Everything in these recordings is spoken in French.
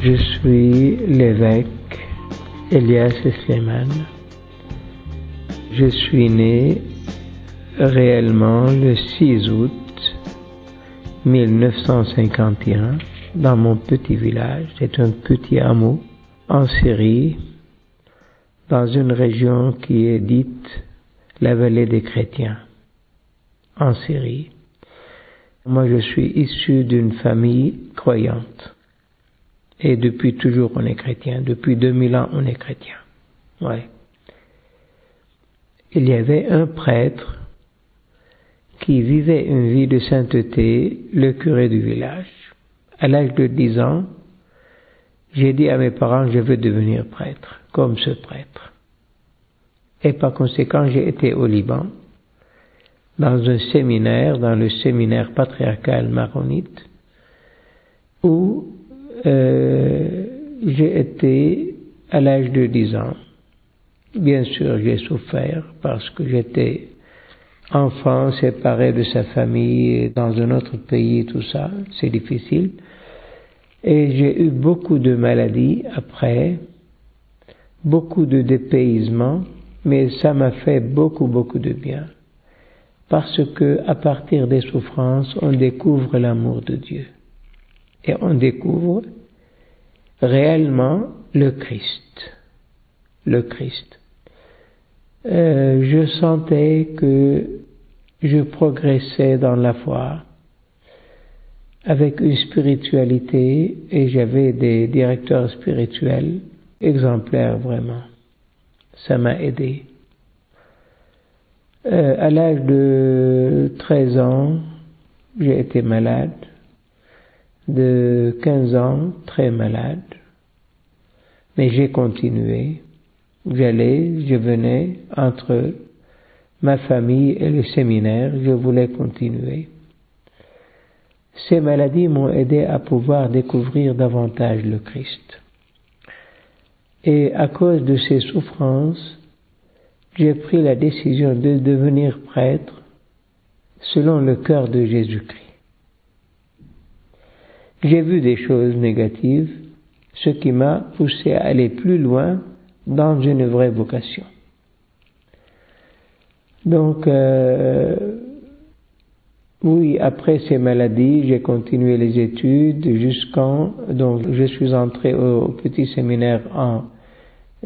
Je suis l'évêque Elias Sleiman. Je suis né réellement le 6 août 1951 dans mon petit village. C'est un petit hameau en Syrie, dans une région qui est dite la vallée des chrétiens, en Syrie. Moi, je suis issu d'une famille croyante. Et depuis toujours, on est chrétien. Depuis 2000 ans, on est chrétien. Ouais. Il y avait un prêtre qui vivait une vie de sainteté, le curé du village. À l'âge de 10 ans, j'ai dit à mes parents, je veux devenir prêtre, comme ce prêtre. Et par conséquent, j'ai été au Liban, dans un séminaire, dans le séminaire patriarcal maronite, où euh, j'ai été à l'âge de 10 ans. Bien sûr, j'ai souffert parce que j'étais enfant séparé de sa famille dans un autre pays, tout ça, c'est difficile. Et j'ai eu beaucoup de maladies après, beaucoup de dépaysement, mais ça m'a fait beaucoup, beaucoup de bien. Parce que à partir des souffrances, on découvre l'amour de Dieu. Et on découvre réellement le Christ. Le Christ. Euh, je sentais que je progressais dans la foi avec une spiritualité et j'avais des directeurs spirituels exemplaires vraiment. Ça m'a aidé. Euh, à l'âge de 13 ans, j'ai été malade. De 15 ans, très malade. Mais j'ai continué. J'allais, je venais entre ma famille et le séminaire, je voulais continuer. Ces maladies m'ont aidé à pouvoir découvrir davantage le Christ. Et à cause de ces souffrances, j'ai pris la décision de devenir prêtre selon le cœur de Jésus-Christ. J'ai vu des choses négatives, ce qui m'a poussé à aller plus loin dans une vraie vocation. Donc, euh, oui, après ces maladies, j'ai continué les études jusqu'en, donc je suis entré au, petit séminaire en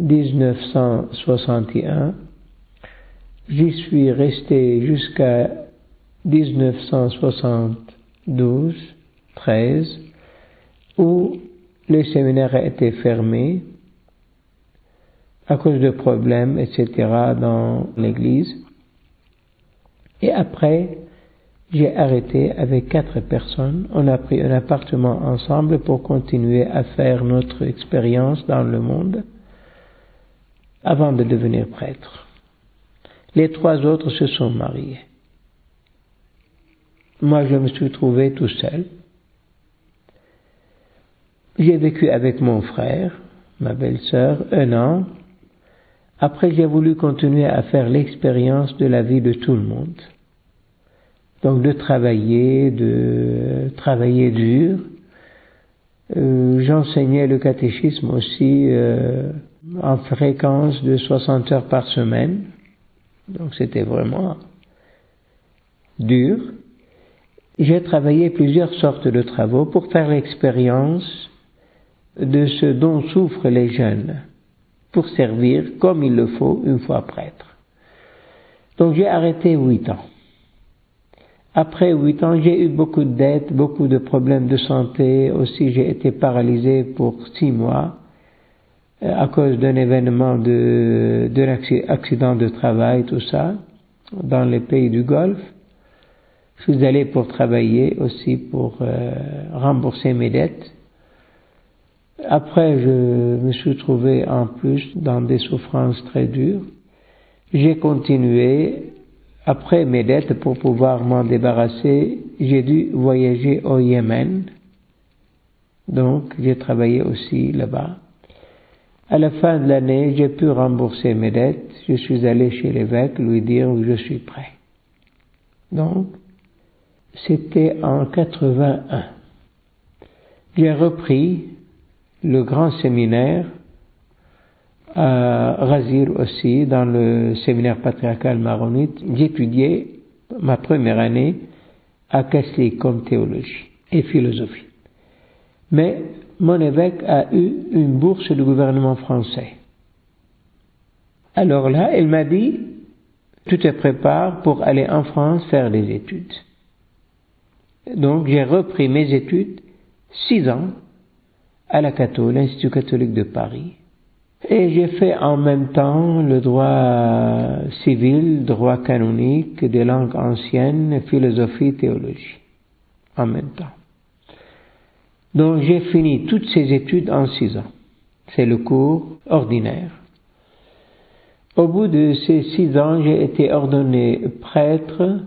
1961. J'y suis resté jusqu'à 1972, 13, où le séminaire a été fermé à cause de problèmes, etc., dans l'église. Et après, j'ai arrêté avec quatre personnes. On a pris un appartement ensemble pour continuer à faire notre expérience dans le monde avant de devenir prêtre. Les trois autres se sont mariés. Moi, je me suis trouvé tout seul. J'ai vécu avec mon frère, ma belle-sœur, un an. Après, j'ai voulu continuer à faire l'expérience de la vie de tout le monde. Donc de travailler, de travailler dur. Euh, J'enseignais le catéchisme aussi euh, en fréquence de 60 heures par semaine. Donc c'était vraiment dur. J'ai travaillé plusieurs sortes de travaux pour faire l'expérience de ce dont souffrent les jeunes pour servir comme il le faut une fois prêtre. Donc j'ai arrêté huit ans. Après huit ans, j'ai eu beaucoup de dettes, beaucoup de problèmes de santé. Aussi, j'ai été paralysé pour six mois à cause d'un événement de, d'un accident de travail, tout ça, dans les pays du Golfe. Je suis allé pour travailler aussi pour euh, rembourser mes dettes. Après, je me suis trouvé en plus dans des souffrances très dures. J'ai continué après mes dettes, pour pouvoir m'en débarrasser, j'ai dû voyager au Yémen. Donc, j'ai travaillé aussi là-bas. À la fin de l'année, j'ai pu rembourser mes dettes. Je suis allé chez l'évêque lui dire que je suis prêt. Donc, c'était en 81. J'ai repris le grand séminaire à Razir aussi, dans le séminaire patriarcal maronite. J'étudiais ma première année à Kessler comme théologie et philosophie. Mais mon évêque a eu une bourse du gouvernement français. Alors là, il m'a dit, tu te prépares pour aller en France faire des études. Donc j'ai repris mes études six ans à la l'Institut catholique de Paris. Et j'ai fait en même temps le droit civil, droit canonique, des langues anciennes, philosophie, théologie. En même temps. Donc j'ai fini toutes ces études en six ans. C'est le cours ordinaire. Au bout de ces six ans, j'ai été ordonné prêtre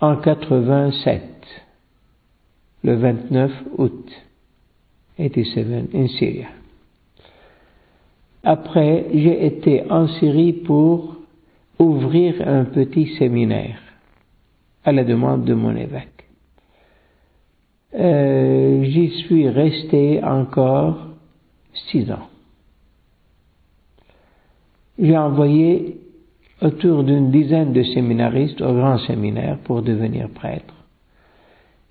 en 87, le 29 août 87 en Syrie. Après, j'ai été en Syrie pour ouvrir un petit séminaire à la demande de mon évêque. Euh, j'y suis resté encore six ans. J'ai envoyé autour d'une dizaine de séminaristes au grand séminaire pour devenir prêtre.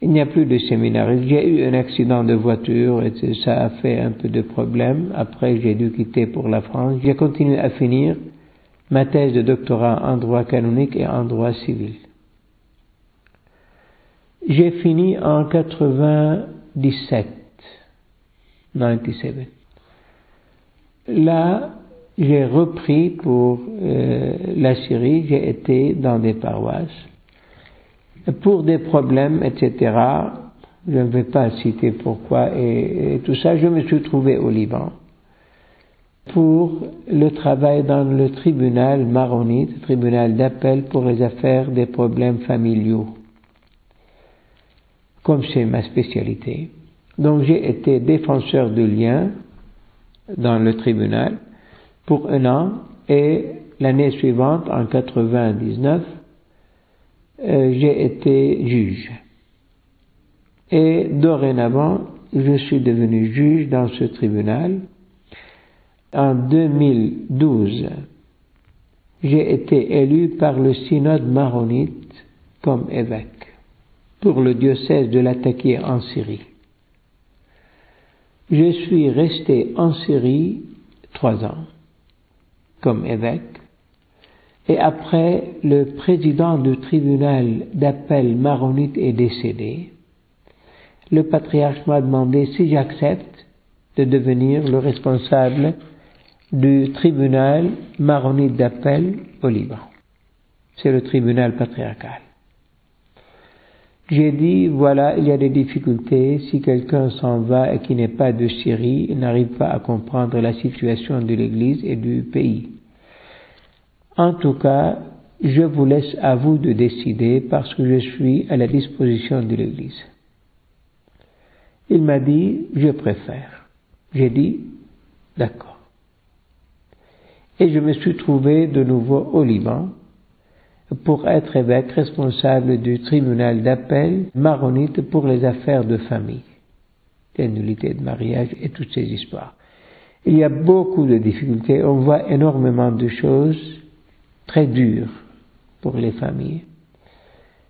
Il n'y a plus de séminaristes. J'ai eu un accident de voiture et ça a fait un peu de problème. Après, j'ai dû quitter pour la France. J'ai continué à finir ma thèse de doctorat en droit canonique et en droit civil. J'ai fini en 97, 97. Là, j'ai repris pour euh, la Syrie, j'ai été dans des paroisses. Pour des problèmes, etc., je ne vais pas citer pourquoi et, et tout ça, je me suis trouvé au Liban pour le travail dans le tribunal maronite, tribunal d'appel pour les affaires des problèmes familiaux comme c'est ma spécialité. Donc j'ai été défenseur de liens dans le tribunal pour un an et l'année suivante, en 99, euh, j'ai été juge. Et dorénavant, je suis devenu juge dans ce tribunal. En 2012, j'ai été élu par le synode maronite comme évêque pour le diocèse de l'attaquer en Syrie. Je suis resté en Syrie trois ans comme évêque et après le président du tribunal d'appel maronite est décédé, le patriarche m'a demandé si j'accepte de devenir le responsable du tribunal maronite d'appel au Liban. C'est le tribunal patriarcal. J'ai dit, voilà, il y a des difficultés. Si quelqu'un s'en va et qui n'est pas de Syrie, il n'arrive pas à comprendre la situation de l'Église et du pays. En tout cas, je vous laisse à vous de décider parce que je suis à la disposition de l'Église. Il m'a dit, je préfère. J'ai dit, d'accord. Et je me suis trouvé de nouveau au Liban pour être évêque responsable du tribunal d'appel maronite pour les affaires de famille, les nullités de mariage et toutes ces histoires. Il y a beaucoup de difficultés, on voit énormément de choses très dures pour les familles.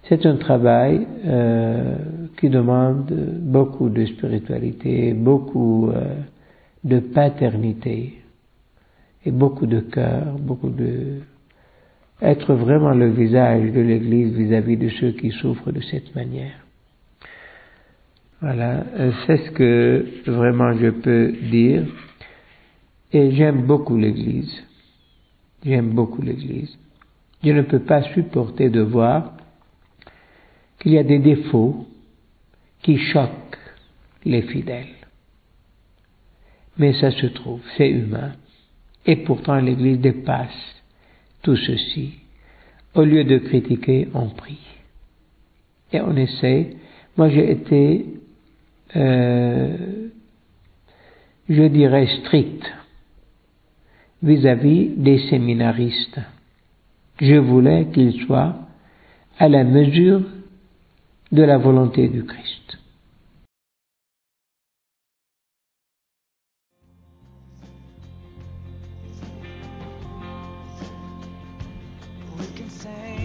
C'est un travail euh, qui demande beaucoup de spiritualité, beaucoup euh, de paternité et beaucoup de cœur, beaucoup de être vraiment le visage de l'Église vis-à-vis de ceux qui souffrent de cette manière. Voilà, euh, c'est ce que vraiment je peux dire. Et j'aime beaucoup l'Église. J'aime beaucoup l'Église. Je ne peux pas supporter de voir qu'il y a des défauts qui choquent les fidèles. Mais ça se trouve, c'est humain. Et pourtant l'Église dépasse tout ceci, au lieu de critiquer, on prie. Et on essaie. Moi, j'ai été, euh, je dirais, strict vis-à-vis des séminaristes. Je voulais qu'ils soient à la mesure de la volonté du Christ. same.